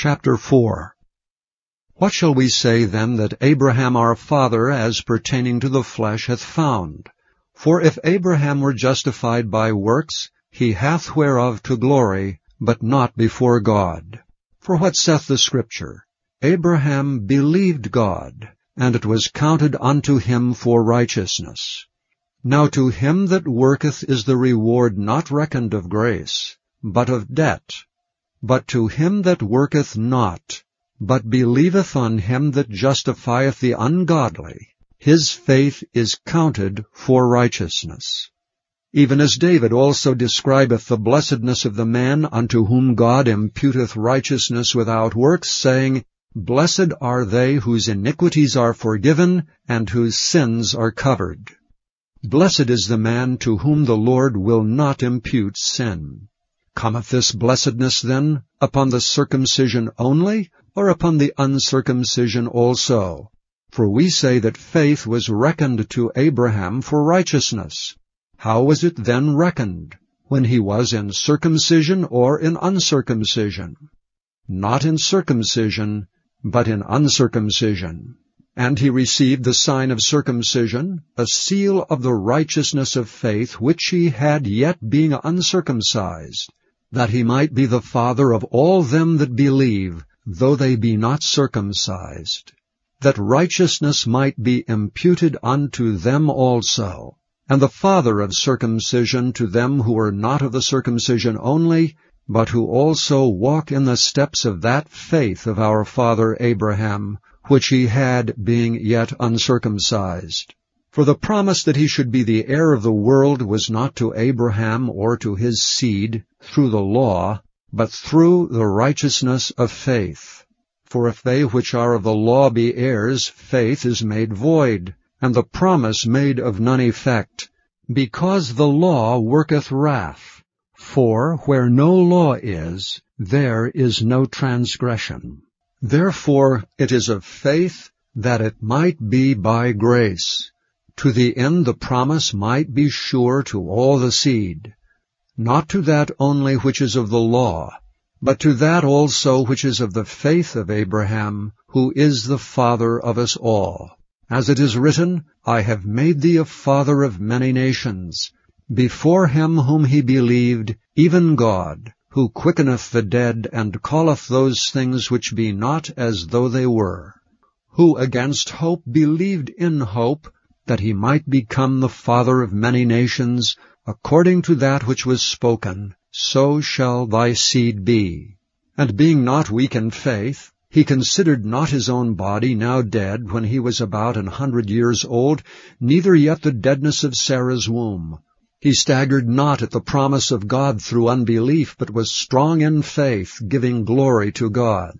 Chapter 4 What shall we say then that Abraham our father as pertaining to the flesh hath found? For if Abraham were justified by works, he hath whereof to glory, but not before God. For what saith the Scripture? Abraham believed God, and it was counted unto him for righteousness. Now to him that worketh is the reward not reckoned of grace, but of debt. But to him that worketh not, but believeth on him that justifieth the ungodly, his faith is counted for righteousness. Even as David also describeth the blessedness of the man unto whom God imputeth righteousness without works, saying, Blessed are they whose iniquities are forgiven, and whose sins are covered. Blessed is the man to whom the Lord will not impute sin. Cometh this blessedness, then, upon the circumcision only, or upon the uncircumcision also? For we say that faith was reckoned to Abraham for righteousness. How was it then reckoned? When he was in circumcision or in uncircumcision? Not in circumcision, but in uncircumcision. And he received the sign of circumcision, a seal of the righteousness of faith which he had yet being uncircumcised, that he might be the father of all them that believe, though they be not circumcised, that righteousness might be imputed unto them also, and the father of circumcision to them who are not of the circumcision only, but who also walk in the steps of that faith of our father Abraham, which he had being yet uncircumcised. For the promise that he should be the heir of the world was not to Abraham or to his seed through the law, but through the righteousness of faith. For if they which are of the law be heirs, faith is made void, and the promise made of none effect, because the law worketh wrath. For where no law is, there is no transgression. Therefore it is of faith that it might be by grace, to the end the promise might be sure to all the seed, not to that only which is of the law, but to that also which is of the faith of Abraham, who is the father of us all. As it is written, I have made thee a father of many nations, before him whom he believed, even God, who quickeneth the dead, and calleth those things which be not as though they were, who against hope believed in hope, that he might become the father of many nations, according to that which was spoken, So shall thy seed be. And being not weak in faith, he considered not his own body now dead when he was about an hundred years old, neither yet the deadness of Sarah's womb. He staggered not at the promise of God through unbelief, but was strong in faith, giving glory to God.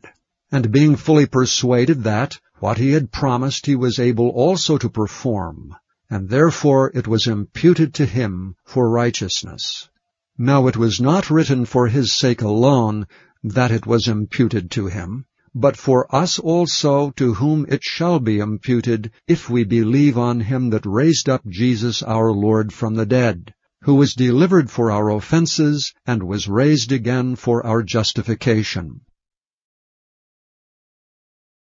And being fully persuaded that what he had promised he was able also to perform, and therefore it was imputed to him for righteousness. Now it was not written for his sake alone that it was imputed to him, but for us also to whom it shall be imputed, if we believe on him that raised up Jesus our Lord from the dead, who was delivered for our offenses, and was raised again for our justification.